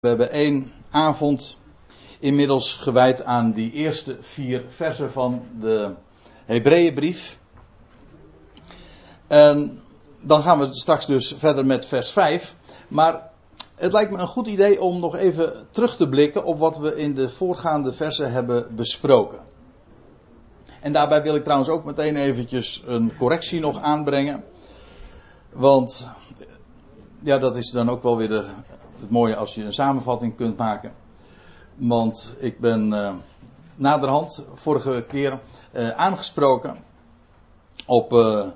We hebben één avond inmiddels gewijd aan die eerste vier versen van de Hebreeënbrief. En dan gaan we straks dus verder met vers 5. Maar het lijkt me een goed idee om nog even terug te blikken op wat we in de voorgaande versen hebben besproken. En daarbij wil ik trouwens ook meteen eventjes een correctie nog aanbrengen. Want ja, dat is dan ook wel weer de, het mooie als je een samenvatting kunt maken. Want ik ben uh, naderhand vorige keer uh, aangesproken op, uh,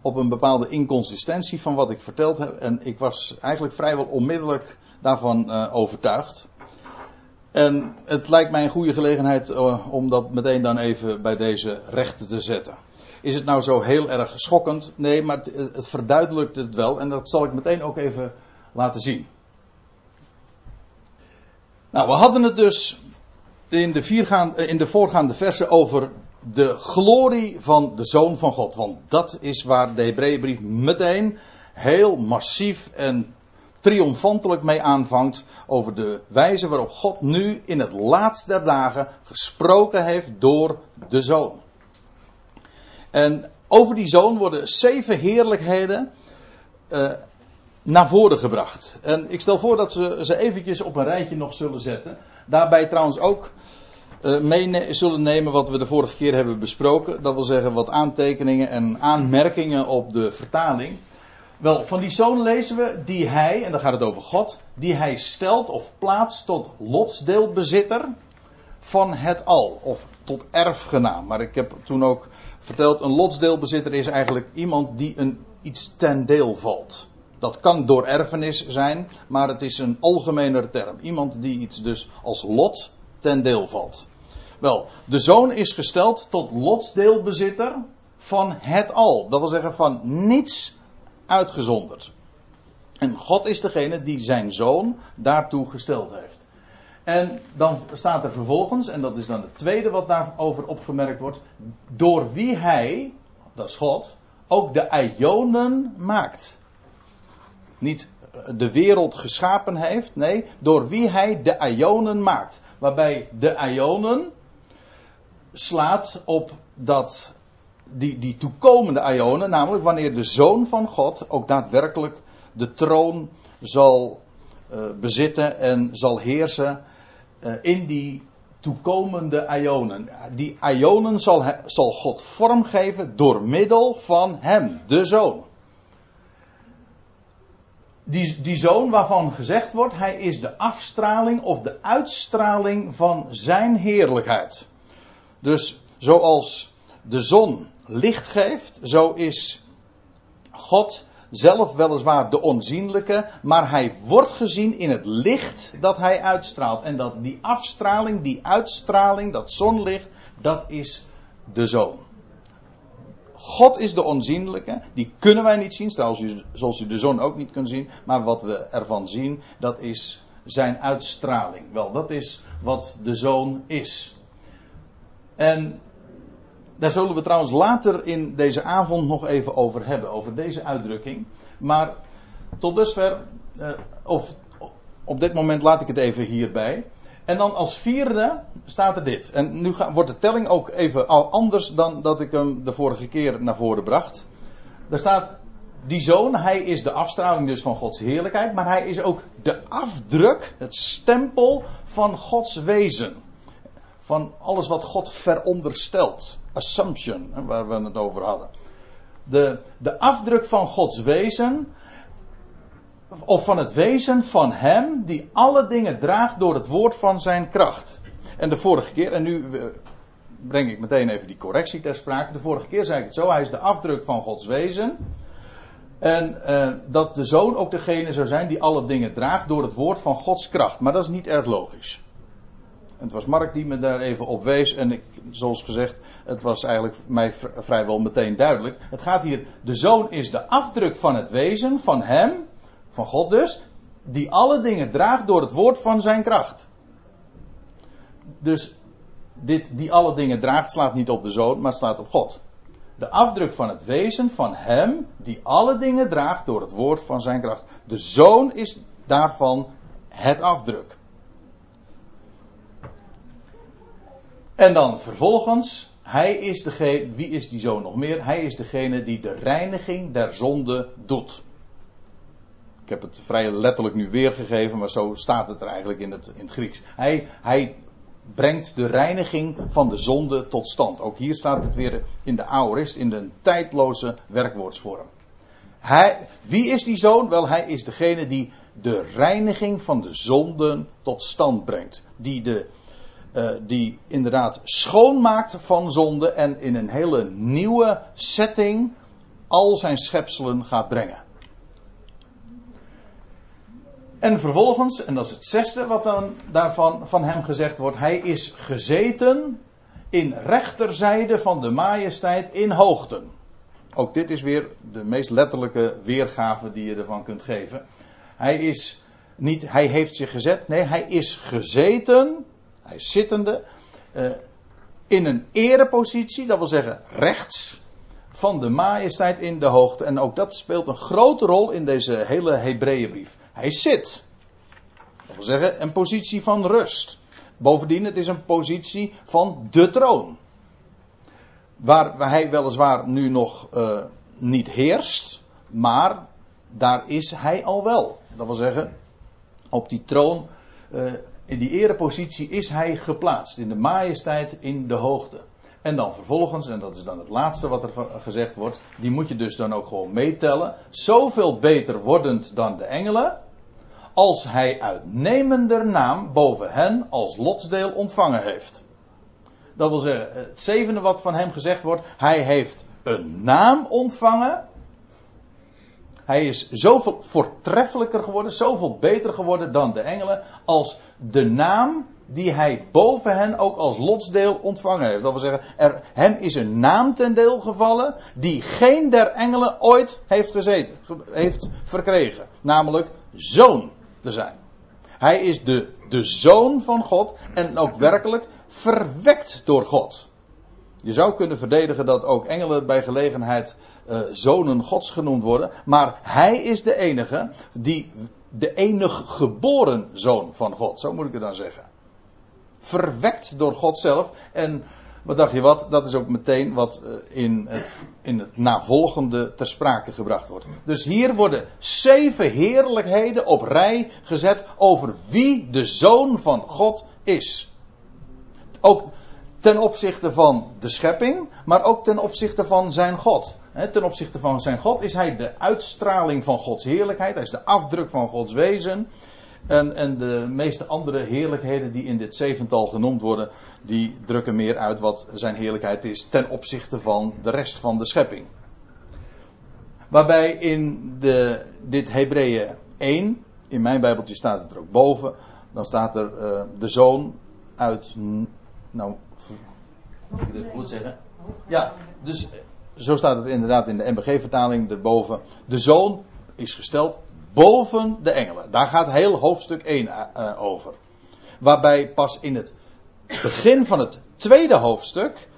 op een bepaalde inconsistentie van wat ik verteld heb. En ik was eigenlijk vrijwel onmiddellijk daarvan overtuigd. En het lijkt mij een goede gelegenheid om dat meteen dan even bij deze rechten te zetten. Is het nou zo heel erg schokkend? Nee, maar het, het verduidelijkt het wel. En dat zal ik meteen ook even laten zien. Nou, we hadden het dus in de, viergaande, in de voorgaande versen over de glorie van de Zoon van God. Want dat is waar de Hebreeënbrief meteen heel massief en triomfantelijk mee aanvangt. Over de wijze waarop God nu in het laatste der dagen gesproken heeft door de Zoon. En over die Zoon worden zeven heerlijkheden uh, naar voren gebracht. En ik stel voor dat ze ze eventjes op een rijtje nog zullen zetten. Daarbij trouwens ook uh, mee zullen nemen wat we de vorige keer hebben besproken. Dat wil zeggen wat aantekeningen en aanmerkingen op de vertaling. Wel, van die zoon lezen we die hij, en dan gaat het over God, die hij stelt of plaatst tot lotsdeelbezitter van het al. Of tot erfgenaam. Maar ik heb toen ook verteld, een lotsdeelbezitter is eigenlijk iemand die een, iets ten deel valt. Dat kan door erfenis zijn, maar het is een algemener term. Iemand die iets dus als lot ten deel valt. Wel, de zoon is gesteld tot lotsdeelbezitter van het al. Dat wil zeggen van niets uitgezonderd. En God is degene die zijn zoon daartoe gesteld heeft. En dan staat er vervolgens, en dat is dan het tweede wat daarover opgemerkt wordt, door wie hij, dat is God, ook de ionen maakt niet de wereld geschapen heeft. Nee, door wie hij de ionen maakt. Waarbij de ionen slaat op dat, die, die toekomende ionen. Namelijk wanneer de Zoon van God ook daadwerkelijk de troon zal uh, bezitten en zal heersen uh, in die toekomende ionen. Die ionen zal, zal God vormgeven door middel van hem, de Zoon die, die zoon waarvan gezegd wordt, hij is de afstraling of de uitstraling van zijn heerlijkheid. Dus zoals de zon licht geeft, zo is God zelf weliswaar de onzienlijke, maar hij wordt gezien in het licht dat hij uitstraalt. En dat die afstraling, die uitstraling, dat zonlicht, dat is de zoon. God is de onzienlijke, die kunnen wij niet zien, zoals u de zon ook niet kunt zien, maar wat we ervan zien, dat is zijn uitstraling. Wel, dat is wat de zoon is. En daar zullen we trouwens later in deze avond nog even over hebben, over deze uitdrukking. Maar tot dusver, eh, of op dit moment laat ik het even hierbij. En dan als vierde staat er dit. En nu wordt de telling ook even al anders dan dat ik hem de vorige keer naar voren bracht. Daar staat die zoon, hij is de afstraling dus van Gods heerlijkheid, maar hij is ook de afdruk, het stempel van Gods wezen. Van alles wat God veronderstelt. Assumption, waar we het over hadden. De, de afdruk van Gods wezen, of van het wezen van Hem die alle dingen draagt door het woord van zijn kracht. En de vorige keer, en nu eh, breng ik meteen even die correctie ter sprake. De vorige keer zei ik het zo, hij is de afdruk van Gods wezen. En uh, dat de zoon ook degene zou zijn die alle dingen draagt door het woord van Gods kracht. Maar dat is niet erg logisch. En het was Mark die me daar even op wees. En ik, zoals gezegd, het was eigenlijk mij vrijwel meteen duidelijk. Het gaat hier, de zoon is de afdruk van het wezen, van hem van God dus, die alle dingen draagt door het woord van zijn kracht. Dus dit, die alle dingen draagt, slaat niet op de zoon, maar slaat op God. De afdruk van het wezen van hem, die alle dingen draagt door het woord van zijn kracht. De zoon is daarvan het afdruk. En dan vervolgens, hij is degene, wie is die zoon nog meer? Hij is degene die de reiniging der zonde doet. Ik heb het vrij letterlijk nu weergegeven, maar zo staat het er eigenlijk in het, in het Grieks. Hij, hij brengt de reiniging van de zonde tot stand. Ook hier staat het weer in de aorist, in de tijdloze werkwoordsvorm. Hij, wie is die zoon? Wel, hij is degene die de reiniging van de zonden tot stand brengt. Die, de, uh, die inderdaad schoonmaakt van zonde en in een hele nieuwe setting al zijn schepselen gaat brengen. En vervolgens, en dat is het zesde wat dan daarvan van hem gezegd wordt, hij is gezeten in rechterzijde van de majesteit in hoogten. Ook dit is weer de meest letterlijke weergave die je ervan kunt geven. Hij is niet, hij heeft zich gezet, nee, hij is gezeten, hij is zittende, uh, in een erepositie, dat wil zeggen rechts van de majesteit in de hoogte. En ook dat speelt een grote rol in deze hele Hebreeënbrief. Hij zit. Dat wil zeggen, een positie van rust. Bovendien, het is een positie van de troon. Waar hij weliswaar nu nog uh, niet heerst, maar daar is hij al wel. Dat wil zeggen, op die troon, uh, in die erepositie is hij geplaatst. In de majesteit, in de hoogte. En dan vervolgens, en dat is dan het laatste wat er gezegd wordt, die moet je dus dan ook gewoon meetellen. Zoveel beter wordend dan de engelen, als hij uitnemender naam boven hen als lotsdeel ontvangen heeft. Dat wil zeggen, het zevende wat van hem gezegd wordt, hij heeft een naam ontvangen. Hij is zoveel voortreffelijker geworden, zoveel beter geworden dan de engelen, als de naam die hij boven hen ook als lotsdeel ontvangen heeft. Dat wil zeggen, er, hem is een naam ten deel gevallen die geen der engelen ooit heeft gezeten, heeft verkregen. Namelijk zoon te zijn. Hij is de, de zoon van God en ook werkelijk verwekt door God. Je zou kunnen verdedigen dat ook engelen bij gelegenheid uh, zonen Gods genoemd worden, maar hij is de enige die de enig geboren zoon van God, zo moet ik het dan zeggen. Verwekt door God zelf en wat dacht je wat? Dat is ook meteen wat eh, in het, in het navolgende ter sprake gebracht wordt. Dus hier worden zeven heerlijkheden op rij gezet over wie de zoon van God is. Ook ten opzichte van de schepping, maar ook ten opzichte van zijn God. Ten opzichte van zijn God is hij de uitstraling van Gods heerlijkheid. Hij is de afdruk van Gods wezen. En, en de meeste andere heerlijkheden die in dit zevental genoemd worden, die drukken meer uit wat zijn heerlijkheid is ten opzichte van de rest van de schepping. Waarbij in de, dit Hebreeën 1, in mijn Bijbeltje staat het er ook boven, dan staat er uh, de zoon uit. Nou, moet ik dit goed zeggen? Ja, dus zo staat het inderdaad in de MBG-vertaling erboven. De zoon is gesteld boven de engelen. Daar gaat heel hoofdstuk 1 uh, eh, eh, over. Waarbij pas in het begin van het tweede hoofdstuk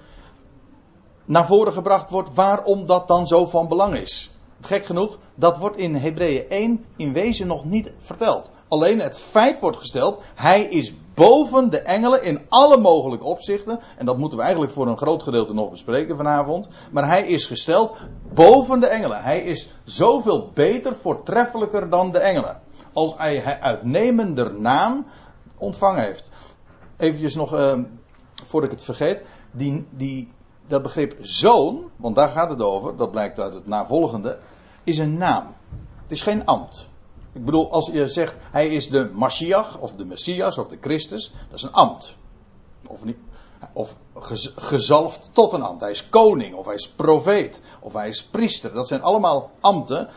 naar voren gebracht wordt waarom dat dan zo van belang is. Gek genoeg, dat wordt in Hebreeën 1 in wezen nog niet verteld. Alleen het feit wordt gesteld, hij is boven de engelen in alle mogelijke opzichten. En dat moeten we eigenlijk voor een groot gedeelte nog bespreken vanavond. Maar hij is gesteld boven de engelen. Hij is zoveel beter, voortreffelijker dan de engelen. Als hij uitnemender naam ontvangen heeft. Even nog, uh, voordat ik het vergeet. Die, die, dat begrip zoon, want daar gaat het over, dat blijkt uit het navolgende, is een naam. Het is geen ambt. Ik bedoel, als je zegt hij is de Mashiach of de Messias of de Christus, dat is een ambt. Of, niet, of gezalfd tot een ambt. Hij is koning of hij is profeet of hij is priester. Dat zijn allemaal ambten.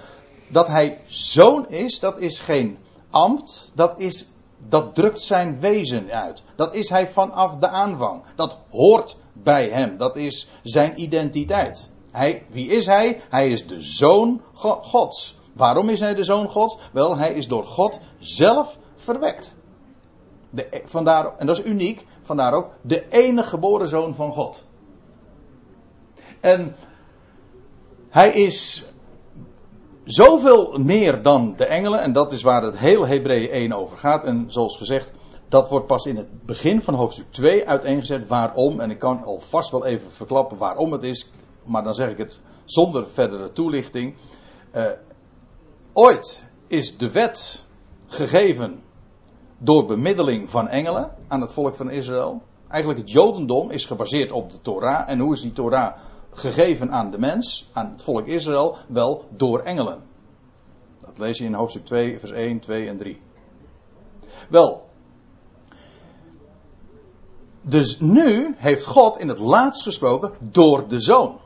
Dat hij zoon is, dat is geen ambt, dat, is, dat drukt zijn wezen uit. Dat is hij vanaf de aanvang. Dat hoort bij hem. Dat is zijn identiteit. Hij, wie is hij? Hij is de zoon Gods. Waarom is hij de zoon Gods? Wel, hij is door God zelf verwekt. De, vandaar, en dat is uniek, vandaar ook de enige geboren zoon van God. En hij is zoveel meer dan de engelen, en dat is waar het hele Hebreeën 1 over gaat. En zoals gezegd, dat wordt pas in het begin van hoofdstuk 2 uiteengezet waarom. En ik kan alvast wel even verklappen waarom het is, maar dan zeg ik het zonder verdere toelichting. Uh, ooit is de wet gegeven door bemiddeling van engelen aan het volk van Israël. Eigenlijk het Jodendom is gebaseerd op de Torah. En hoe is die Torah gegeven aan de mens, aan het volk Israël? Wel door engelen. Dat lees je in hoofdstuk 2, vers 1, 2 en 3. Wel. Dus nu heeft God in het laatst gesproken door de zoon.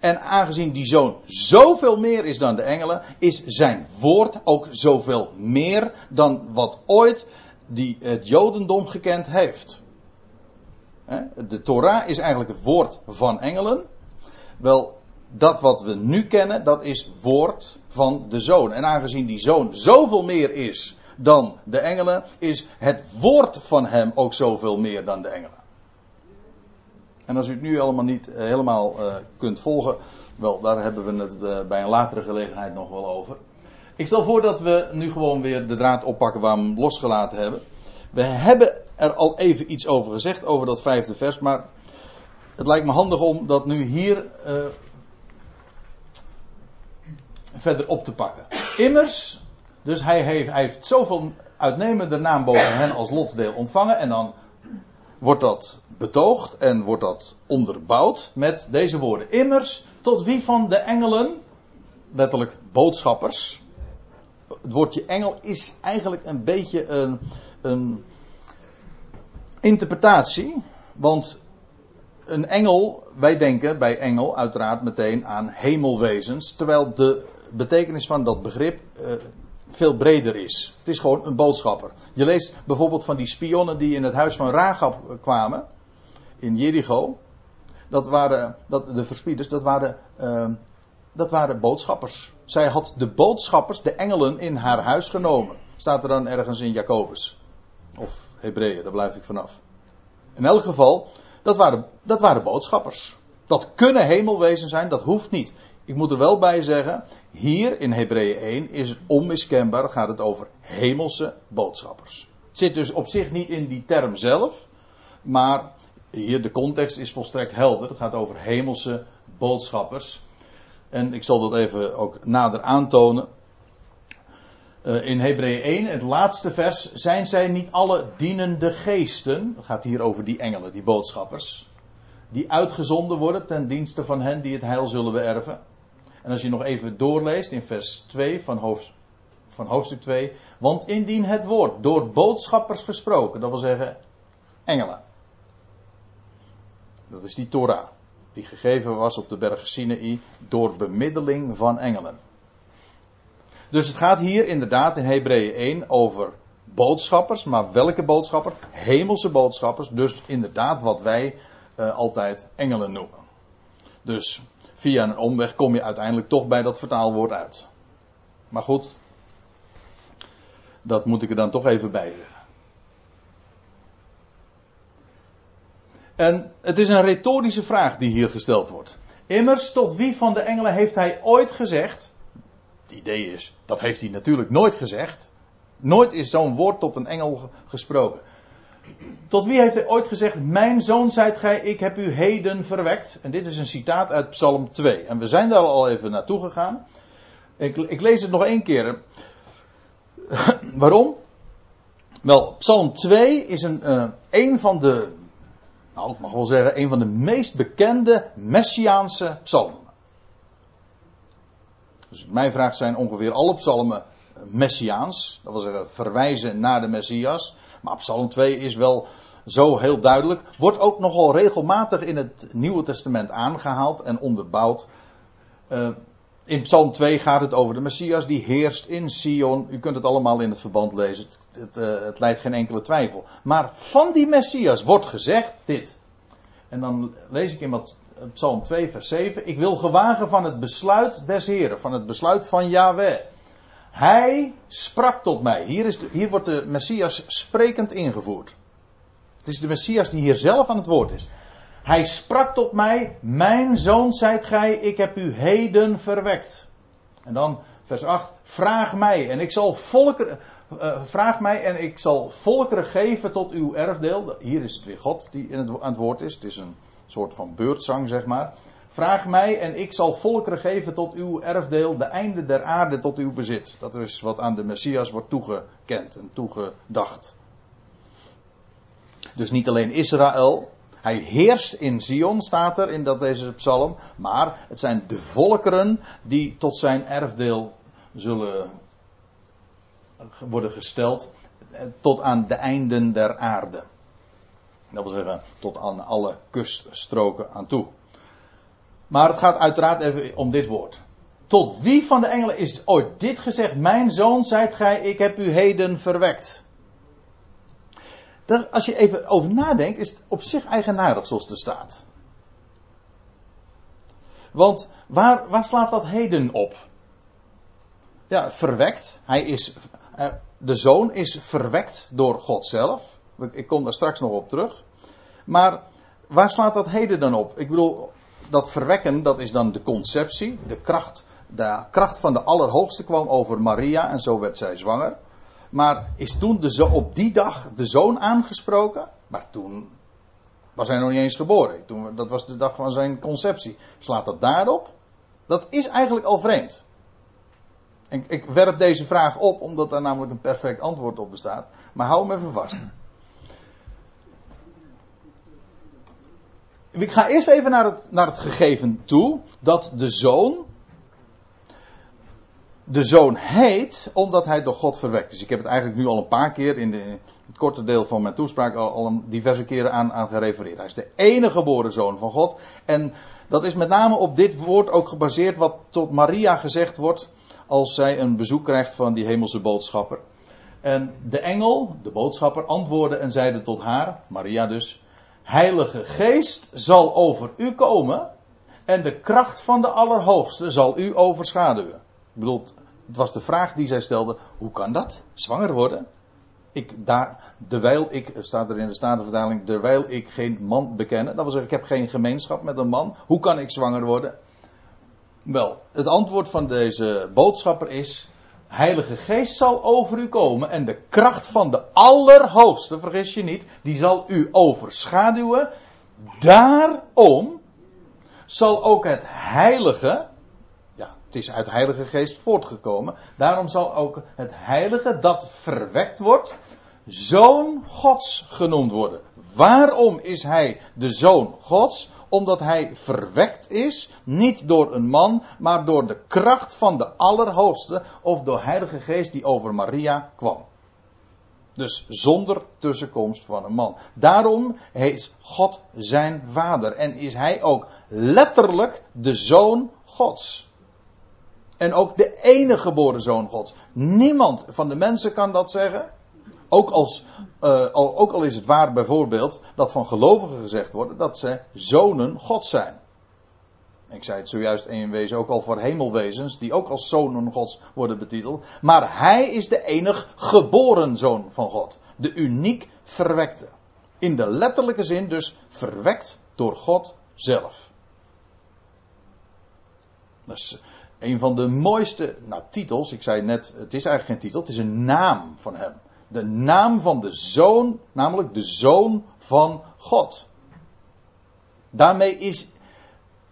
En aangezien die zoon zoveel meer is dan de engelen, is zijn woord ook zoveel meer dan wat ooit die het Jodendom gekend heeft. De Torah is eigenlijk het woord van engelen. Wel, dat wat we nu kennen, dat is woord van de zoon. En aangezien die zoon zoveel meer is dan de engelen, is het woord van hem ook zoveel meer dan de engelen. En als u het nu allemaal niet eh, helemaal uh, kunt volgen, wel, daar hebben we het uh, bij een latere gelegenheid nog wel over. Ik stel voor dat we nu gewoon weer de draad oppakken waar we hem losgelaten hebben. We hebben er al even iets over gezegd, over dat vijfde vers, maar het lijkt me handig om dat nu hier verder op te pakken. Immers, dus hij heeft, hij heeft zoveel uitnemende naam boven hen als lotsdeel ontvangen en dan wordt dat betoogd en wordt dat onderbouwd met deze woorden. Immers, tot wie van de engelen, letterlijk boodschappers. Het woordje engel is eigenlijk een beetje een, een interpretatie. Want een engel, wij denken bij engel uiteraard meteen aan hemelwezens. Terwijl de betekenis van dat begrip uh, veel breder is. Het is gewoon een boodschapper. Je leest bijvoorbeeld van die spionnen die in het huis van Ragab kwamen. In Jericho. Dat waren, dat, de verspieders, dat waren, uh, dat waren boodschappers. Zij had de boodschappers, de engelen, in haar huis genomen. Staat er dan ergens in Jacobus. Of Hebreeën, daar blijf ik vanaf. In elk geval, dat waren, dat waren boodschappers. Dat kunnen hemelwezen zijn, dat hoeft niet. Ik moet er wel bij zeggen, hier in Hebreeën 1 is onmiskenbaar, gaat het over hemelse boodschappers. Het zit dus op zich niet in die term zelf, maar hier de context is volstrekt helder. Het gaat over hemelse boodschappers. En ik zal dat even ook nader aantonen. Uh, in Hebreeën 1, het laatste vers, zijn zij niet alle dienende geesten? Het gaat hier over die engelen, die boodschappers. Die uitgezonden worden ten dienste van hen die het heil zullen beërven. En als je nog even doorleest in vers 2 van, van hoofdstuk 2. Want indien het woord door boodschappers gesproken, dat wil zeggen engelen. Dat is die Torah. Die gegeven was op de berg Sinai door bemiddeling van engelen. Dus het gaat hier inderdaad in Hebreeën 1 over boodschappers. Maar welke boodschapper? Hemelse boodschappers. Dus inderdaad wat wij uh, altijd engelen noemen. Dus via een omweg kom je uiteindelijk toch bij dat vertaalwoord uit. Maar goed, dat moet ik er dan toch even bij zeggen. En het is een retorische vraag die hier gesteld wordt. Immers, tot wie van de engelen heeft hij ooit gezegd? Het idee is, dat heeft hij natuurlijk nooit gezegd. Nooit is zo'n woord tot een engel gesproken. Tot wie heeft hij ooit gezegd: Mijn zoon zijt gij, ik heb u heden verwekt? En dit is een citaat uit Psalm 2. En we zijn daar al even naartoe gegaan. Ik, ik lees het nog één keer. Waarom? Wel, Psalm 2 is een, uh, een van de, nou ik mag wel zeggen, een van de meest bekende Messiaanse psalmen. Dus mijn vraag zijn ongeveer alle psalmen Messiaans. Dat wil zeggen verwijzen naar de Messias. Maar Psalm 2 is wel zo heel duidelijk. Wordt ook nogal regelmatig in het Nieuwe Testament aangehaald en onderbouwd. Uh, in Psalm 2 gaat het over de Messias die heerst in Sion. U kunt het allemaal in het verband lezen. Het, het, het leidt geen enkele twijfel. Maar van die Messias wordt gezegd dit. En dan lees ik in wat, Psalm 2, vers 7. Ik wil gewagen van het besluit des Heren, van het besluit van Yahweh. Hij sprak tot mij. Hier, is hier wordt de Messias sprekend ingevoerd. Het is de Messias die hier zelf aan het woord is. Hij sprak tot mij, mijn zoon zijt gij, ik heb u heden verwekt. En dan vers 8. Vraag mij en ik zal volkeren, uh, vraag mij en ik zal volkeren geven tot uw erfdeel. Hier is het weer God die in het, aan het woord is. Het is een soort van beurtzang, zeg maar. Vraag mij en ik zal volkeren geven tot uw erfdeel, de einde der aarde tot uw bezit. Dat is wat aan de Messias wordt toegekend en toegedacht. Dus niet alleen Israël, hij heerst in Zion, staat er in dat deze psalm. Maar het zijn de volkeren die tot zijn erfdeel zullen worden gesteld. Eh, tot aan de einden der aarde. Dat wil zeggen, tot aan alle kuststroken aan toe. Maar het gaat uiteraard even om dit woord. Tot wie van de engelen is ooit dit gezegd? Mijn zoon zijt gij, ik heb u heden verwekt. Dat, als je even over nadenkt, is het op zich eigenaardig zoals het staat. Want waar, waar slaat dat heden op? Ja, verwekt. Hij is, eh, de zoon is verwekt door God zelf. Ik kom daar straks nog op terug. Maar waar slaat dat heden dan op? Ik bedoel, dat verwekken, dat is dan de conceptie. De kracht, de kracht van de Allerhoogste kwam over Maria en zo werd zij zwanger. Maar is toen op die dag de zoon aangesproken? Maar toen was hij nog niet eens geboren. Toen, dat was de dag van zijn conceptie. Slaat dat daarop? Dat is eigenlijk al vreemd. En ik werp deze vraag op omdat daar namelijk een perfect antwoord op bestaat. Maar hou hem even vast. Ik ga eerst even naar het, naar het gegeven toe dat de zoon de zoon heet omdat hij door God verwekt is. Ik heb het eigenlijk nu al een paar keer in, de, het korte deel van mijn toespraak al, diverse keren aan, aan gerefereerd. Hij is de enige geboren zoon van God. En dat is met name op dit woord ook gebaseerd wat tot Maria gezegd wordt als zij een bezoek krijgt van die hemelse boodschapper. En de engel, de boodschapper, antwoordde en zeide tot haar, Maria dus, Heilige Geest zal over u komen en de kracht van de Allerhoogste zal u overschaduwen. Ik bedoel, het was de vraag die zij stelde: hoe kan dat? Zwanger worden? Ik, daar, terwijl ik, staat er in de Statenvertaling, terwijl ik geen man bekennen. Dat wil zeggen, ik heb geen gemeenschap met een man. Hoe kan ik zwanger worden? Wel, het antwoord van deze boodschapper is: Heilige Geest zal over u komen en de kracht van de Allerhoogste, vergis je niet, die zal u overschaduwen. Daarom zal ook het Heilige, het is uit Heilige Geest voortgekomen. Daarom zal ook het Heilige dat verwekt wordt, Zoon Gods genoemd worden. Waarom is hij de Zoon Gods? Omdat hij verwekt is, niet door een man, maar door de kracht van de Allerhoogste of door Heilige Geest die over Maria kwam. Dus zonder tussenkomst van een man. Daarom is God zijn vader en is hij ook letterlijk de zoon Gods. En ook de enige geboren zoon Gods. Niemand van de mensen kan dat zeggen. Ook, als, uh, al, ook al is het waar bijvoorbeeld dat van gelovigen gezegd wordt dat ze zonen Gods zijn. Ik zei het zojuist in wezen ook al voor hemelwezens, die ook als zonen Gods worden betiteld. Maar hij is de enig geboren zoon van God. De uniek verwekte. In de letterlijke zin dus verwekt door God zelf. Dat is een van de mooiste nou, titels. Ik zei net, het is eigenlijk geen titel, het is een naam van hem. De naam van de zoon, namelijk de zoon van God. Daarmee is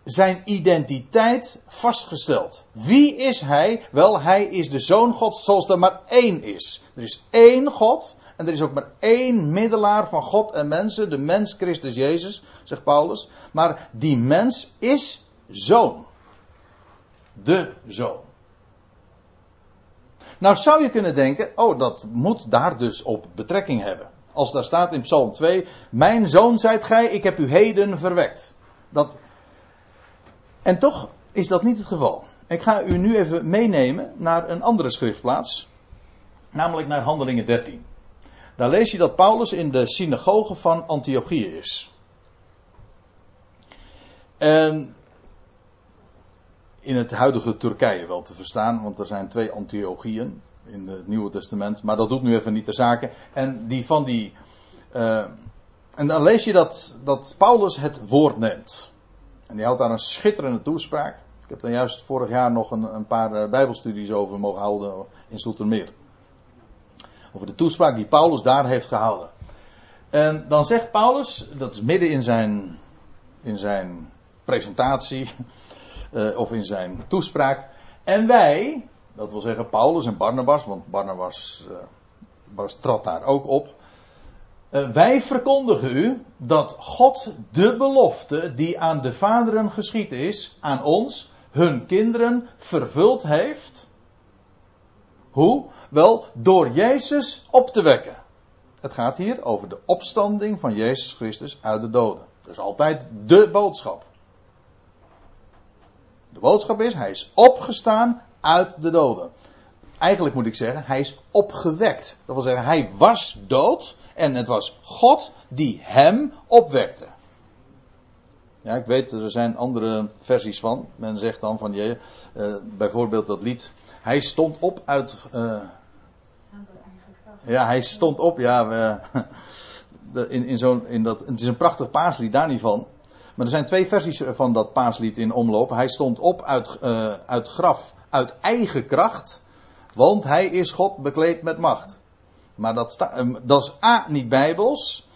zijn identiteit vastgesteld. Wie is hij? Wel, hij is de zoon Gods zoals er maar één is. Er is één God en er is ook maar één middelaar van God en mensen, de mens Christus Jezus, zegt Paulus. Maar die mens is zoon de zoon. Nou zou je kunnen denken, oh dat moet daar dus op betrekking hebben. Als daar staat in Psalm 2, mijn zoon zijt gij, ik heb u heden verwekt. Dat... En toch is dat niet het geval. Ik ga u nu even meenemen naar een andere schriftplaats, namelijk naar Handelingen 13. Daar lees je dat Paulus in de synagoge van Antiochië is. En in het huidige Turkije wel te verstaan, want er zijn twee Antiochieën in het Nieuwe Testament, maar dat doet nu even niet de zaken. En die van die. Uh, en dan lees je dat, dat Paulus het woord neemt. En die houdt daar een schitterende toespraak. Ik heb daar juist vorig jaar nog een, een paar uh, bijbelstudies over mogen houden in Soetermeer. Over de toespraak die Paulus daar heeft gehouden. En dan zegt Paulus, dat is midden in zijn, in zijn presentatie, uh, of in zijn toespraak. En wij, dat wil zeggen Paulus en Barnabas, want Barnabas uh, trad daar ook op. Uh, wij verkondigen u dat God de belofte die aan de vaderen geschied is, aan ons, hun kinderen, vervuld heeft. Hoe? Wel, door Jezus op te wekken. Het gaat hier over de opstanding van Jezus Christus uit de doden. Dat is altijd de boodschap. De boodschap is, hij is opgestaan uit de doden. Eigenlijk moet ik zeggen, hij is opgewekt. Dat wil zeggen, hij was dood en het was God die hem opwekte. Ja, ik weet, er zijn andere versies van. Men zegt dan van je, uh, bijvoorbeeld dat lied. Hij stond op uit. Uh, ja, hij stond op. Ja, we, in, in zo'n, in dat, het is een prachtig paaslied, daar niet van. Maar er zijn twee versies van dat paaslied in omloop. Hij stond op uit, uh, uit graf, uit eigen kracht. Want hij is God bekleed met macht. Maar dat, sta, dat is A, niet bijbels.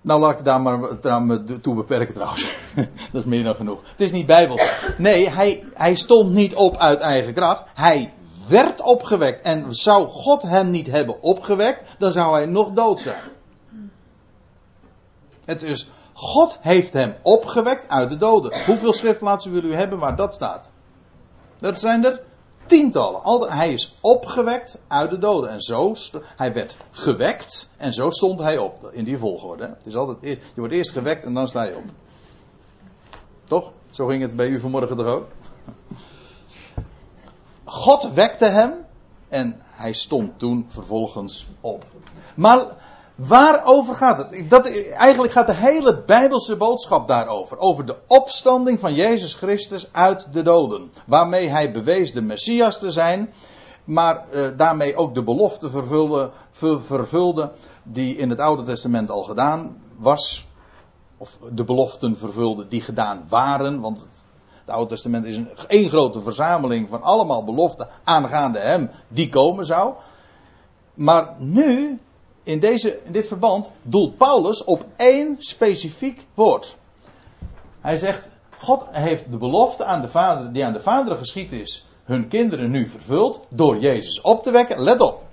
Nou, laat ik daar maar daar toe beperken trouwens. dat is meer dan genoeg. Het is niet bijbels. Nee, hij, hij stond niet op uit eigen kracht. Hij werd opgewekt. En zou God hem niet hebben opgewekt, dan zou hij nog dood zijn. Het is, God heeft hem opgewekt uit de doden. Hoeveel schriftplaatsen willen u hebben waar dat staat? Dat zijn er tientallen. Hij is opgewekt uit de doden. En zo, hij werd gewekt en zo stond hij op. In die volgorde. Het is altijd, je wordt eerst gewekt en dan sta je op. Toch? Zo ging het bij u vanmorgen toch ook? God wekte hem en hij stond toen vervolgens op. Maar waarover gaat het? Dat, eigenlijk gaat de hele Bijbelse boodschap daarover. Over de opstanding van Jezus Christus uit de doden. Waarmee hij bewees de Messias te zijn. Maar uh, daarmee ook de belofte vervulde, vervulde die in het Oude Testament al gedaan was. Of de beloften vervulde die gedaan waren. Want het het Oude Testament is een één grote verzameling van allemaal beloften aangaande hem die komen zou. Maar nu, in, deze, in dit verband, doelt Paulus op één specifiek woord. Hij zegt, God heeft de belofte aan de vader, die aan de vaderen geschied is, hun kinderen nu vervuld door Jezus op te wekken. Let op.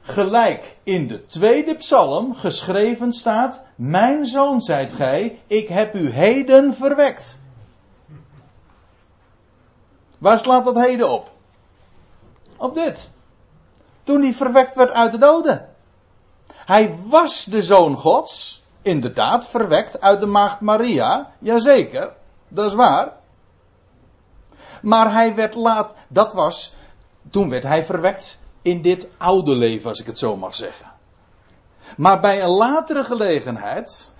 Gelijk in de tweede psalm geschreven staat: Mijn zoon zijt gij, ik heb u heden verwekt. Waar slaat dat heden op? Op dit. Toen hij verwekt werd uit de doden. Hij was de zoon Gods, inderdaad, verwekt uit de maagd Maria, jazeker, dat is waar. Maar hij werd laat, dat was, toen werd hij verwekt in dit oude leven, als ik het zo mag zeggen. Maar bij een latere gelegenheid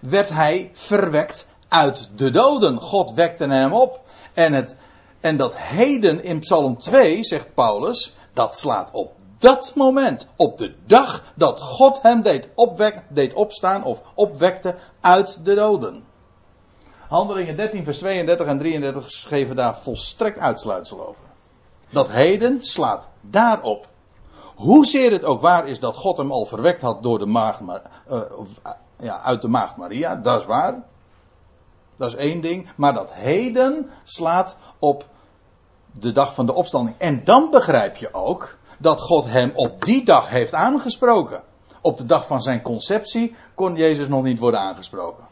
werd hij verwekt uit de doden. God wekte hem op. En het en dat heden in Psalm 2, zegt Paulus, dat slaat op dat moment, op de dag dat God hem deed, opwek, deed opstaan of opwekte uit de doden. Handelingen 13, vers 32 en 33 geven daar volstrekt uitsluitsel over. Dat heden slaat daarop. Hoezeer het ook waar is dat God hem al verwekt had door de maagd, uh, ja, uit de maagd Maria, dat is waar. Dat is één ding. Maar dat heden slaat op de dag van de opstanding. En dan begrijp je ook dat God hem op die dag heeft aangesproken. Op de dag van zijn conceptie kon Jezus nog niet worden aangesproken.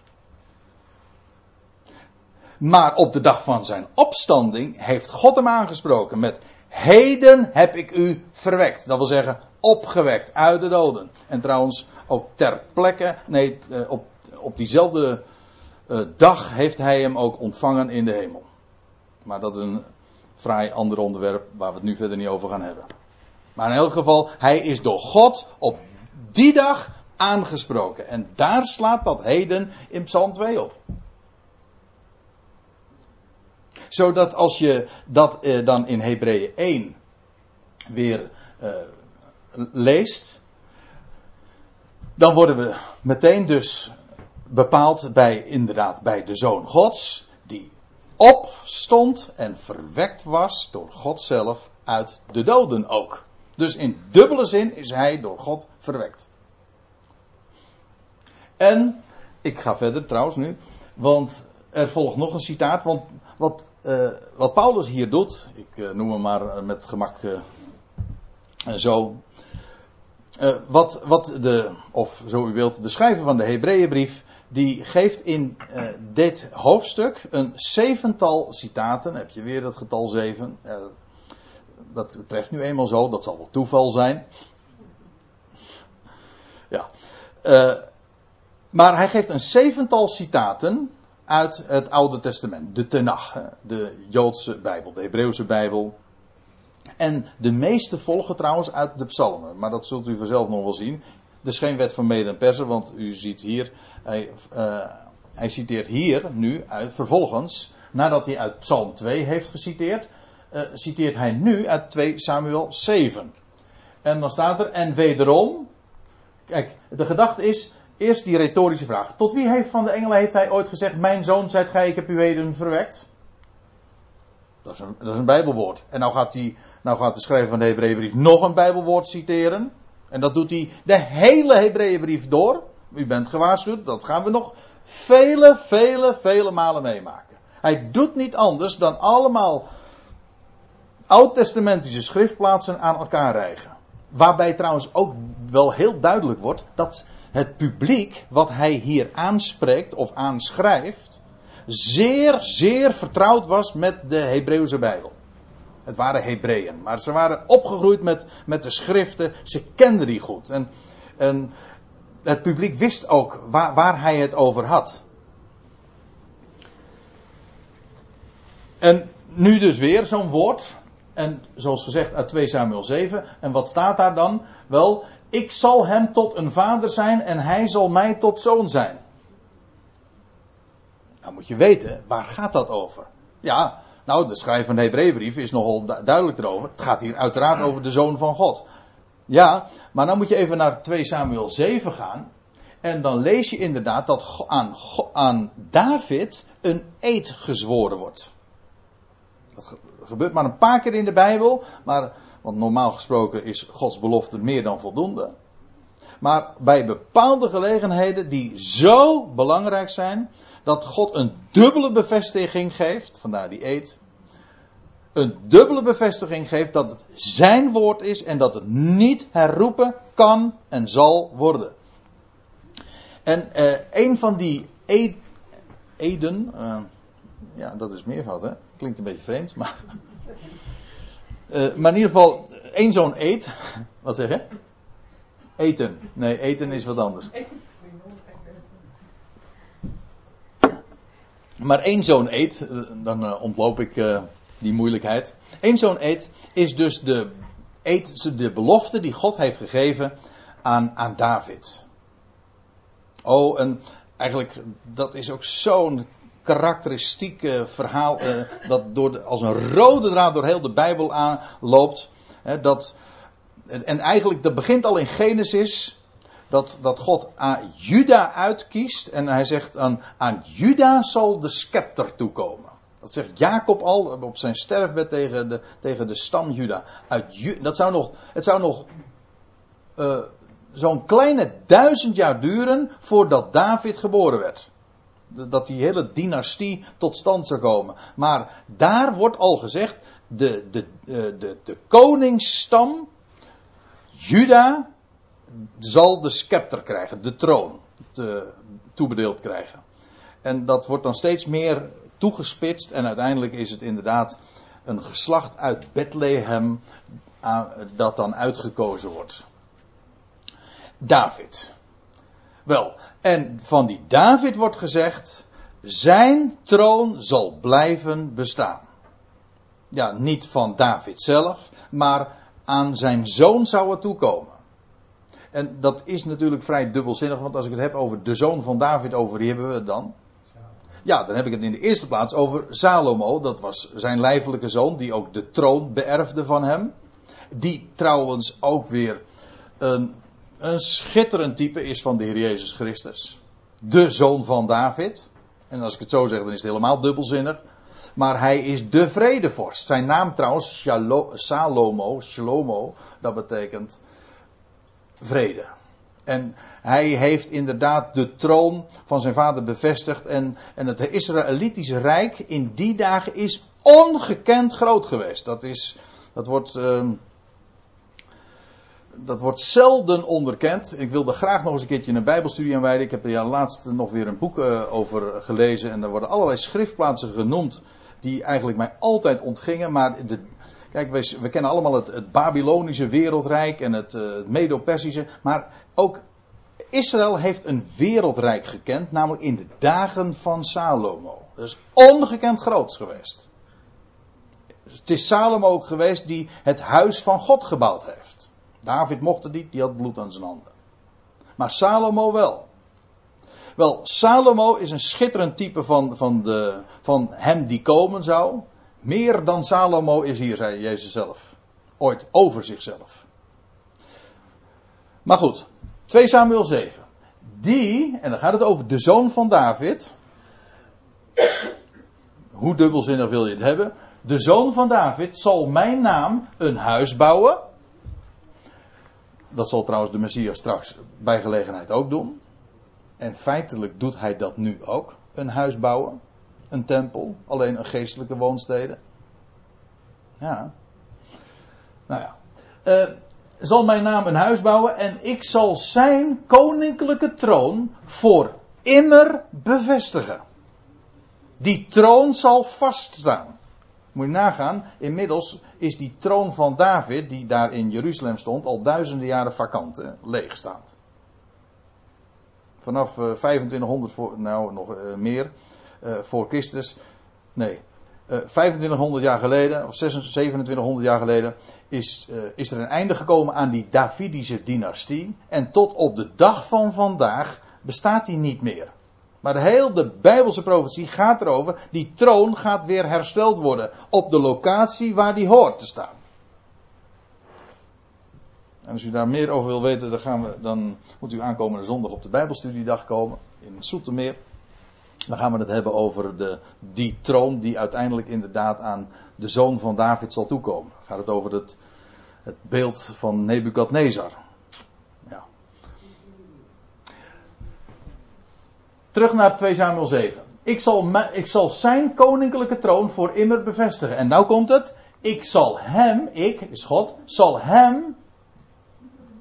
Maar op de dag van zijn opstanding heeft God hem aangesproken met Heden heb ik u verwekt. Dat wil zeggen opgewekt uit de doden. En trouwens ook ter plekke, nee, eh, op, op diezelfde uh, dag heeft hij hem ook ontvangen in de hemel. Maar dat is een vrij ander onderwerp waar we het nu verder niet over gaan hebben. Maar in elk geval, hij is door God op die dag aangesproken. En daar slaat dat heden in Psalm 2 op. Zodat als je dat eh, dan in Hebreeën 1 weer eh, leest, dan worden we meteen dus bepaald bij, inderdaad, bij de Zoon Gods, die opstond en verwekt was door God zelf uit de doden ook. Dus in dubbele zin is hij door God verwekt. En, ik ga verder trouwens nu, want er volgt nog een citaat. Want wat, uh, wat Paulus hier doet, ik uh, noem hem maar met gemak uh, zo. wat, wat de, of zo u wilt, de schrijver van de Hebreeënbrief, die geeft in dit hoofdstuk een zevental citaten. heb je weer dat getal zeven. dat treft nu eenmaal zo, dat zal wel toeval zijn. Ja. maar hij geeft een zevental citaten uit het Oude Testament. De Tenach, de Joodse Bijbel, de Hebreeuwse Bijbel. En de meeste volgen trouwens uit de psalmen. Maar dat zult u vanzelf nog wel zien. Is geen wet van mede en persen, want u ziet hier, hij, uh, hij citeert hier nu uit, vervolgens, nadat hij uit Psalm 2 heeft geciteerd, uh, citeert hij nu uit 2 Samuel 7. En dan staat er, en wederom, kijk, de gedachte is, Eerst die retorische vraag. Tot wie heeft van de engelen heeft hij ooit gezegd: Mijn zoon zijt gij, ik heb u heden verwekt? Dat is, een, dat is een Bijbelwoord. En nou gaat, hij, nou gaat de schrijver van de Hebreeënbrief nog een Bijbelwoord citeren. En dat doet hij de hele Hebreeënbrief door. U bent gewaarschuwd, dat gaan we nog vele, vele, vele malen meemaken. Hij doet niet anders dan allemaal oud-testamentische schriftplaatsen aan elkaar rijgen. Waarbij trouwens ook wel heel duidelijk wordt dat het publiek wat hij hier aanspreekt of aanschrijft, zeer, zeer vertrouwd was met de Hebreeuwse Bijbel. Het waren Hebreeën, maar ze waren opgegroeid met, met de schriften, ze kenden die goed. En, en het publiek wist ook waar, waar hij het over had. En nu dus weer zo'n woord. En zoals gezegd uit 2 Samuel 7. En wat staat daar dan? Wel, ik zal hem tot een vader zijn en hij zal mij tot zoon zijn. Nou moet je weten, waar gaat dat over? Ja, nou, de schrijver van de Hebreeënbrief is nogal duidelijk erover. Het gaat hier uiteraard over de zoon van God. Ja, maar dan moet je even naar 2 Samuel 7 gaan. En dan lees je inderdaad dat aan, aan David een eed gezworen wordt. Dat gebeurt maar een paar keer in de Bijbel, maar want normaal gesproken is Gods belofte meer dan voldoende. Maar bij bepaalde gelegenheden die zo belangrijk zijn, dat God een dubbele bevestiging geeft, vandaar die eed, een dubbele bevestiging geeft dat het zijn woord is en dat het niet herroepen kan en zal worden. En uh, een van die eden, uh, ja dat is meervoud hè, klinkt een beetje vreemd, maar uh, maar in ieder geval, één zo'n eet. Wat zeg je? Eten. Nee, eten is wat anders. Maar één zo'n eet, eh, dan uh, ontloop ik uh, die moeilijkheid. Eén zo'n eet is dus de, eet, de belofte die God heeft gegeven aan, aan David. Oh, en eigenlijk, dat is ook zo'n karakteristiek verhaal dat door als een rode draad door heel de Bijbel aanloopt. Dat, en eigenlijk dat begint al in Genesis. Dat, dat God aan Juda uitkiest. En hij zegt aan, aan Juda zal de scepter toekomen. Dat zegt Jacob al op zijn sterfbed tegen de, tegen de stam Juda. Uit, dat zou nog, het zou nog uh, zo'n kleine duizend jaar duren voordat David geboren werd dat die hele dynastie tot stand zou komen. Maar daar wordt al gezegd, de, de, de, de, de koningsstam, Juda, zal de scepter krijgen, de troon, toebedeeld krijgen. En dat wordt dan steeds meer toegespitst en uiteindelijk is het inderdaad een geslacht uit Bethlehem dat dan uitgekozen wordt. David. Wel, en van die David wordt gezegd, zijn troon zal blijven bestaan. Ja, niet van David zelf, maar aan zijn zoon zou het toekomen. En dat is natuurlijk vrij dubbelzinnig, want als ik het heb over de zoon van David, over wie hebben we het dan? Ja, dan heb ik het in de eerste plaats over Salomo. Dat was zijn lijfelijke zoon, die ook de troon beërfde van hem. Die trouwens ook weer een een schitterend type is van de Heer Jezus Christus. De zoon van David. En als ik het zo zeg, dan is het helemaal dubbelzinnig. Maar hij is de vredevorst. Zijn naam trouwens, Salomo, Shlomo, dat betekent vrede. En hij heeft inderdaad de troon van zijn vader bevestigd. En, en het Israëlitische Rijk in die dagen is ongekend groot geweest. Dat, is, dat wordt. Uh, dat wordt zelden onderkend. Ik wilde graag nog eens een keertje een Bijbelstudie aanwijden. Ik heb er ja laatst nog weer een boek uh, over gelezen. En er worden allerlei schriftplaatsen genoemd. die eigenlijk mij altijd ontgingen. Maar de, kijk, we, we kennen allemaal het, het, Babylonische wereldrijk en het, uh, het Medo-Persische. Maar ook Israël heeft een wereldrijk gekend. Namelijk in de dagen van Salomo. Dat is ongekend groots geweest. Het is Salomo ook geweest die het huis van God gebouwd heeft. David mocht het niet, die had bloed aan zijn handen. Maar Salomo wel. Wel, Salomo is een schitterend type van, van, de, van hem die komen zou. Meer dan Salomo is hier, zei Jezus zelf. Ooit over zichzelf. Maar goed, 2 Samuel 7. Die, en dan gaat het over de zoon van David. Hoe dubbelzinnig wil je het hebben? De zoon van David zal mijn naam een huis bouwen. Dat zal trouwens de Messias straks bij gelegenheid ook doen. En feitelijk doet hij dat nu ook. Een huis bouwen. Een tempel. Alleen een geestelijke woonstede. Ja. Nou ja. Uh, zal mijn naam een huis bouwen en ik zal zijn koninklijke troon voor immer bevestigen. Die troon zal vaststaan. Moet je nagaan, inmiddels is die troon van David, die daar in Jeruzalem stond, al duizenden jaren vakant, leeg staat. Vanaf 2500 eh, voor, nou nog uh, meer, uh, voor Christus, nee, 2500 jaar geleden, of 2700 jaar geleden, is, is er een einde gekomen aan die Davidische dynastie. En tot op de dag van vandaag bestaat die niet meer. Maar de hele de Bijbelse profetie gaat erover. Die troon gaat weer hersteld worden. Op de locatie waar die hoort te staan. En als u daar meer over wil weten, dan, gaan we, dan moet u aankomende zondag op de Bijbelstudiedag komen. In Soetermeer. Dan gaan we het hebben over de, die troon die uiteindelijk inderdaad aan de zoon van David zal toekomen. Dan gaat het over het, het beeld van Nebukadnezar. Terug naar 2 Samuel 7. Ik zal, ik zal zijn koninklijke troon voor immer bevestigen. En nou komt het. Ik zal hem, ik, is God, zal hem,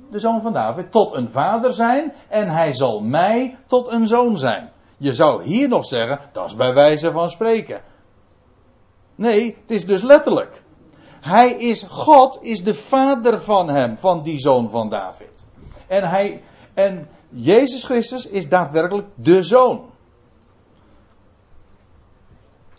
de zoon van David, tot een vader zijn. En hij zal mij tot een zoon zijn. Je zou hier nog zeggen, dat is bij wijze van spreken. Nee, het is dus letterlijk. Hij is, God is de vader van hem, van die zoon van David. En hij, en Jezus Christus is daadwerkelijk de zoon.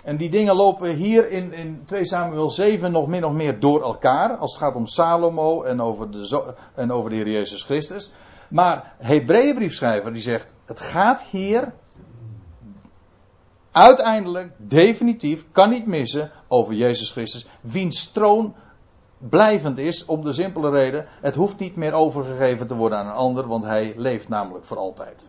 En die dingen lopen hier in, in 2 Samuel 7 nog min of meer door elkaar. Als het gaat om Salomo en over de, en over de Heer Jezus Christus. Maar Hebreeënbriefschrijver die zegt: het gaat hier uiteindelijk, definitief, kan niet missen over Jezus Christus. Wiens troon blijvend is om de simpele reden, het hoeft niet meer overgegeven te worden aan een ander, want hij leeft namelijk voor altijd.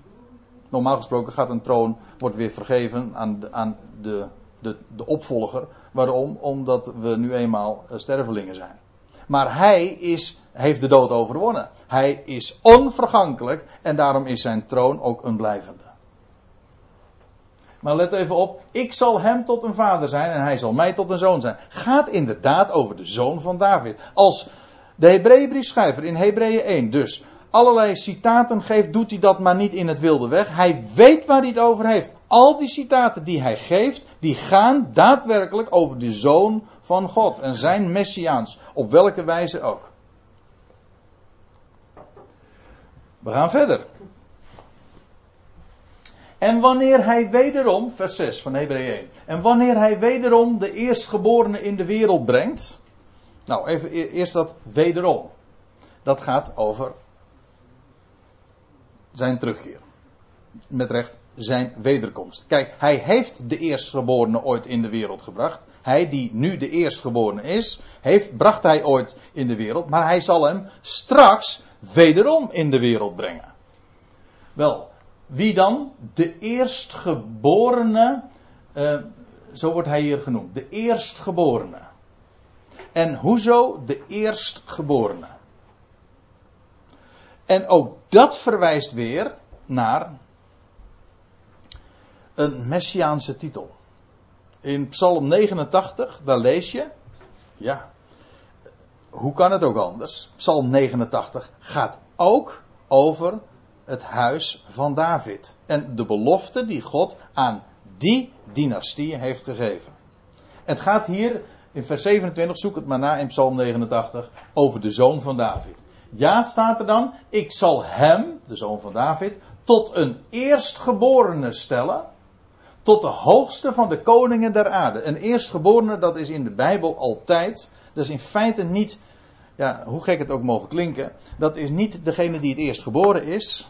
Normaal gesproken gaat een troon, wordt weer vergeven aan de, aan de, de, de opvolger. Waarom? Omdat we nu eenmaal eh, stervelingen zijn. Maar hij is, heeft de dood overwonnen. Hij is onvergankelijk en daarom is zijn troon ook een blijvende. Maar let even op, ik zal hem tot een vader zijn en hij zal mij tot een zoon zijn. Gaat inderdaad over de zoon van David. Als de Hebreeënbriefschrijver in Hebreeën 1 dus allerlei citaten geeft, doet hij dat maar niet in het wilde weg. Hij weet waar hij het over heeft. Al die citaten die hij geeft, die gaan daadwerkelijk over de zoon van God en zijn messiaans. Op welke wijze ook. We gaan verder. En wanneer hij wederom, vers 6 van Hebreeën 1. En wanneer hij wederom de eerstgeborene in de wereld brengt. Nou, even e-, eerst dat wederom. Dat gaat over zijn terugkeer. Met recht, zijn wederkomst. Kijk, hij heeft de eerstgeborene ooit in de wereld gebracht. Hij die nu de eerstgeborene is, heeft, bracht hij ooit in de wereld. Maar hij zal hem straks wederom in de wereld brengen. Wel, wie dan? De eerstgeborene. Uh, zo wordt hij hier genoemd. De eerstgeborene. En hoezo de eerstgeborene? En ook dat verwijst weer naar een messiaanse titel. In Psalm 89, daar lees je, ja, hoe kan het ook anders? Psalm 89 gaat ook over het huis van David. En de belofte die God aan die dynastie heeft gegeven. Het gaat hier in vers 27, zoek het maar na in Psalm 89, over de zoon van David. Ja, staat er dan, ik zal hem, de zoon van David, tot een eerstgeborene stellen, tot de hoogste van de koningen der aarde. Een eerstgeborene, dat is in de Bijbel altijd, dat is in feite niet, ja, hoe gek het ook mogen klinken, dat is niet degene die het eerst geboren is,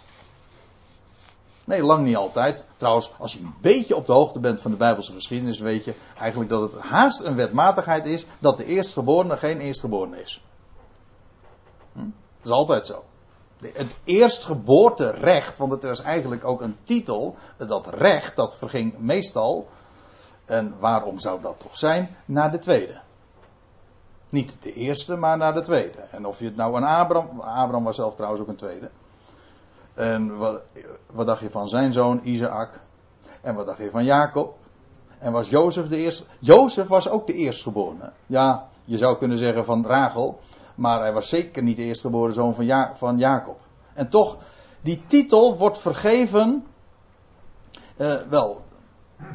Nee, lang niet altijd. Trouwens, als je een beetje op de hoogte bent van de Bijbelse geschiedenis, weet je eigenlijk dat het haast een wetmatigheid is dat de eerstgeborene geen eerstgeborene is. Hm? Dat is altijd zo. Het eerstgeboorterecht, want het is eigenlijk ook een titel, dat recht, dat verging meestal, en waarom zou dat toch zijn, naar de tweede. Niet de eerste, maar naar de tweede. En of je het nou aan Abraham, Abraham was zelf trouwens ook een tweede. En wat, wat dacht je van zijn zoon Isaac? En wat dacht je van Jacob? En was Jozef de eerste? Jozef was ook de eerstgeborene. Ja, je zou kunnen zeggen van Rachel. Maar hij was zeker niet de eerstgeboren zoon van, van Jacob. En toch, die titel wordt vergeven. Uh, wel. Uh,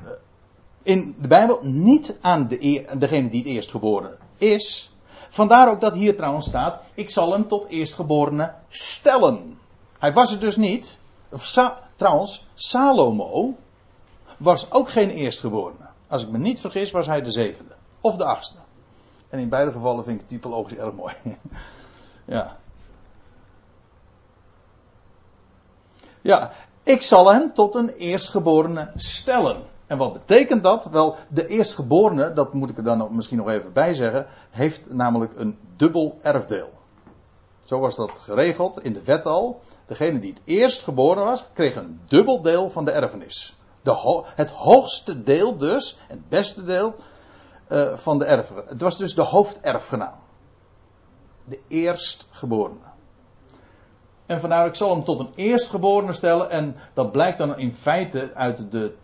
in de Bijbel niet aan de, degene die het eerstgeboren is. Vandaar ook dat hier trouwens staat: Ik zal hem tot eerstgeborene stellen. Hij was het dus niet. trouwens, Salomo was ook geen eerstgeborene. Als ik me niet vergis, was hij de zevende. Of de achtste. En in beide gevallen vind ik het typologisch erg mooi. ja. Ja, ik zal hem tot een eerstgeborene stellen. En wat betekent dat? Wel, de eerstgeborene, dat moet ik er dan misschien nog even bij zeggen, heeft namelijk een dubbel erfdeel. Zo was dat geregeld in de wet al. Degene die het eerst geboren was, kreeg een dubbel deel van de erfenis. De het hoogste deel dus, het beste deel uh, van de erfenis. Het was dus de hoofderfgenaam. De eerstgeborene. En vandaar, ik zal hem tot een eerstgeborene stellen. En dat blijkt dan in feite uit de, de,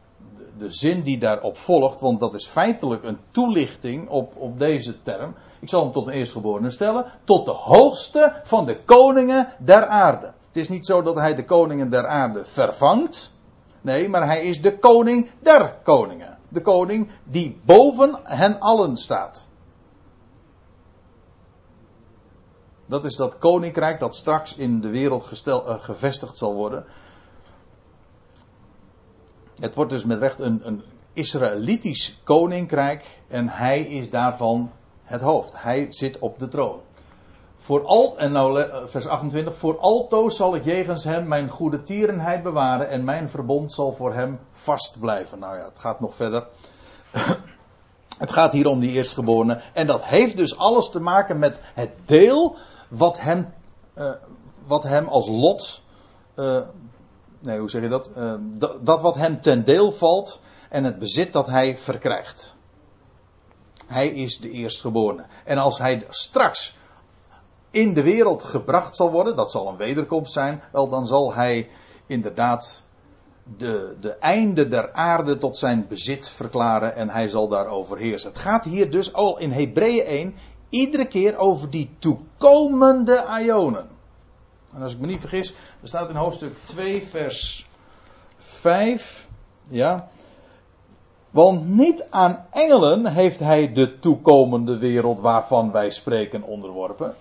de zin die daarop volgt. Want dat is feitelijk een toelichting op, op deze term. Ik zal hem tot een eerstgeborene stellen. Tot de hoogste van de koningen der aarde. Het is niet zo dat hij de koningen der aarde vervangt. Nee, maar hij is de koning der koningen. De koning die boven hen allen staat. Dat is dat koninkrijk dat straks in de wereld uh, gevestigd zal worden. Het wordt dus met recht een, een Israëlitisch koninkrijk en hij is daarvan het hoofd. Hij zit op de troon. Voor al, en nou eh, vers 28, voor alto zal ik jegens hem mijn goede tierenheid bewaren en mijn verbond zal voor hem vast blijven. Nou ja, het gaat nog verder. het gaat hier om die eerstgeborene. En dat heeft dus alles te maken met het deel wat hem, uh, wat hem als lot, uh, nee hoe zeg je dat? Dat? Dat wat hem ten deel valt en het bezit dat hij verkrijgt. Hij is de eerstgeborene. En als hij straks in de wereld gebracht zal worden, dat zal een wederkomst zijn, wel dan zal hij inderdaad de, de einde der aarde tot zijn bezit verklaren en hij zal daarover heersen. Het gaat hier dus al in Hebreeën 1 iedere keer over die toekomende Ionen. En als ik me niet vergis, er staat in hoofdstuk 2 vers 5, ja, want niet aan engelen heeft hij de toekomende wereld waarvan wij spreken onderworpen.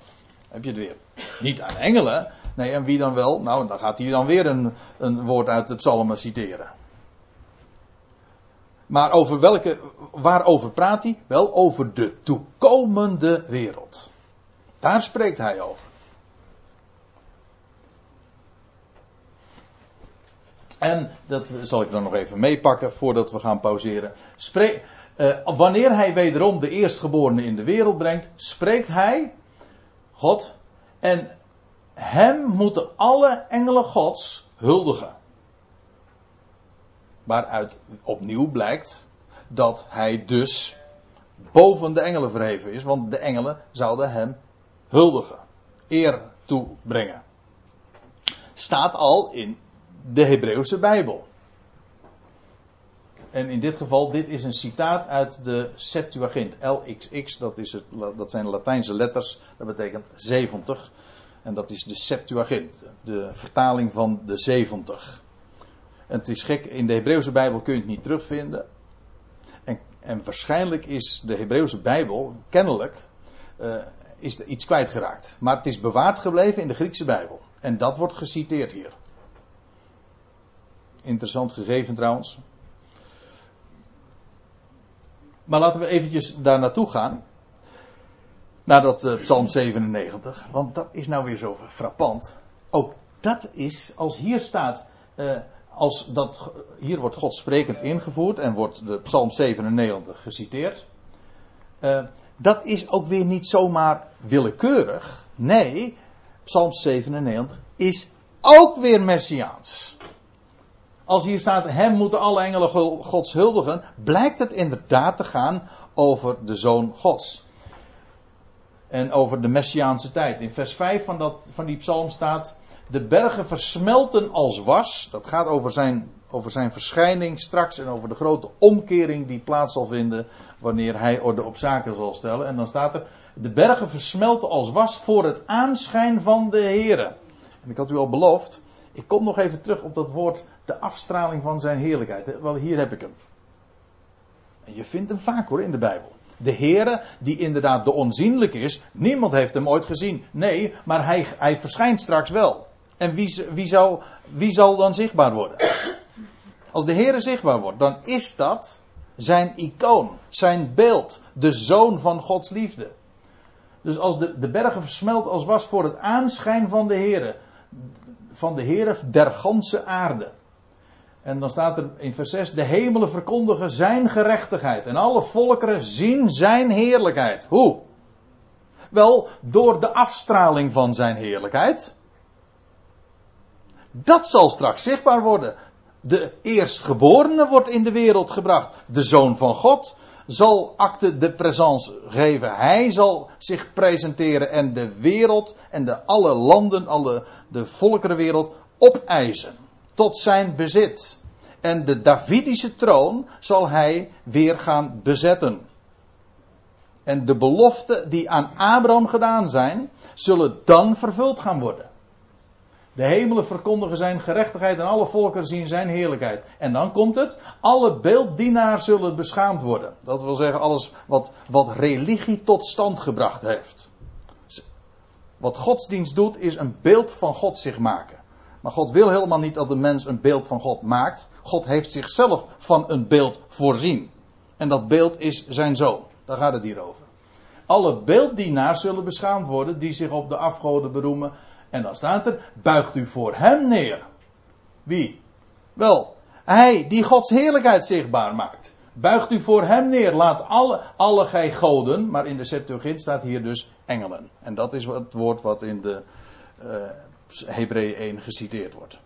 Heb je het weer. Niet aan engelen. Nee, en wie dan wel? Nou, dan gaat hij dan weer een, een woord uit het psalmen citeren. Maar over welke, waarover praat hij? Wel over de toekomende wereld. Daar spreekt hij over. En dat zal ik dan nog even meepakken voordat we gaan pauzeren. Uh, wanneer hij wederom de eerstgeborene in de wereld brengt, spreekt hij God. En hem moeten alle engelen Gods huldigen. Waaruit opnieuw blijkt dat hij dus boven de engelen verheven is, want de engelen zouden hem huldigen, eer toebrengen. Staat al in de Hebreeuwse Bijbel. En in dit geval, dit is een citaat uit de Septuagint. LXX, dat, is het, dat zijn Latijnse letters, dat betekent 70. En dat is de Septuagint, de vertaling van de 70. En het is gek, in de Hebreeuwse Bijbel kun je het niet terugvinden. En, en waarschijnlijk is de Hebreeuwse Bijbel, kennelijk, uh, is er iets kwijtgeraakt. Maar het is bewaard gebleven in de Griekse Bijbel. En dat wordt geciteerd hier. Interessant gegeven trouwens. Maar laten we eventjes daar naartoe gaan. Naar dat uh, Psalm 97. Want dat is nou weer zo frappant. Ook dat is, als hier staat. Uh, als dat, hier wordt God sprekend ingevoerd en wordt de Psalm 97 geciteerd. Uh, dat is ook weer niet zomaar willekeurig. Nee, Psalm 97 is ook weer messiaans. Als hier staat, hem moeten alle engelen gods huldigen, blijkt het inderdaad te gaan over de zoon gods. En over de messiaanse tijd. In vers 5 van, dat, van die psalm staat, de bergen versmelten als was. Dat gaat over zijn, over zijn verschijning straks en over de grote omkering die plaats zal vinden wanneer hij orde op zaken zal stellen. En dan staat er, de bergen versmelten als was voor het aanschijn van de Here. En ik had u al beloofd, ik kom nog even terug op dat woord, de afstraling van zijn heerlijkheid. Wel, hier heb ik hem. En je vindt hem vaak hoor in de Bijbel. De Heere, die inderdaad de onzienlijk is, niemand heeft hem ooit gezien. Nee, maar hij, hij verschijnt straks wel. En wie, wie zal dan zichtbaar worden? Als de Heere zichtbaar wordt, dan is dat zijn icoon, zijn beeld, de zoon van Gods liefde. Dus als de, de bergen versmelt als was voor het aanschijn van de Heere, van de Heere der ganse aarde. En dan staat er in vers 6, de hemelen verkondigen zijn gerechtigheid en alle volkeren zien zijn heerlijkheid. Hoe? Wel, door de afstraling van zijn heerlijkheid. Dat zal straks zichtbaar worden. De eerstgeborene wordt in de wereld gebracht. De zoon van God zal acte de présence geven. Hij zal zich presenteren en de wereld en de alle landen, alle de volkerenwereld opeisen tot zijn bezit. En de Davidische troon zal hij weer gaan bezetten. En de beloften die aan Abraham gedaan zijn, zullen dan vervuld gaan worden. De hemelen verkondigen zijn gerechtigheid en alle volken zien zijn heerlijkheid. En dan komt het, alle beelddienaars zullen beschaamd worden. Dat wil zeggen, alles wat, wat religie tot stand gebracht heeft. Wat godsdienst doet, is een beeld van God zich maken. Maar God wil helemaal niet dat de mens een beeld van God maakt. God heeft zichzelf van een beeld voorzien. En dat beeld is zijn zoon. Daar gaat het hier over. Alle beelddienaars zullen beschaamd worden die zich op de afgoden beroemen en dan staat er, buigt u voor hem neer. Wie? Wel, hij die Gods heerlijkheid zichtbaar maakt. Buigt u voor hem neer. Laat alle, alle gij goden, maar in de Septuagint staat hier dus engelen. En dat is het woord wat in de uh, Hebreeën 1 geciteerd wordt.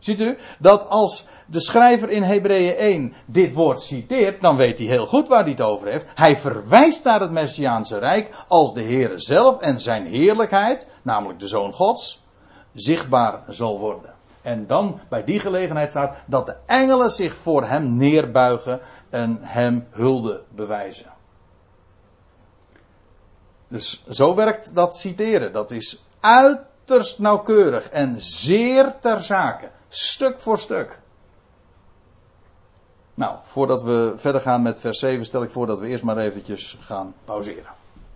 Ziet u dat als de schrijver in Hebreeën 1 dit woord citeert, dan weet hij heel goed waar hij het over heeft. Hij verwijst naar het Messiaanse Rijk als de Heere zelf en zijn heerlijkheid, namelijk de Zoon Gods, zichtbaar zal worden. En dan bij die gelegenheid staat dat de engelen zich voor hem neerbuigen en hem hulde bewijzen. Dus zo werkt dat citeren. Dat is uiterst nauwkeurig en zeer ter zake. Stuk voor stuk. Nou, voordat we verder gaan met vers 7 stel ik voor dat we eerst maar eventjes gaan pauzeren.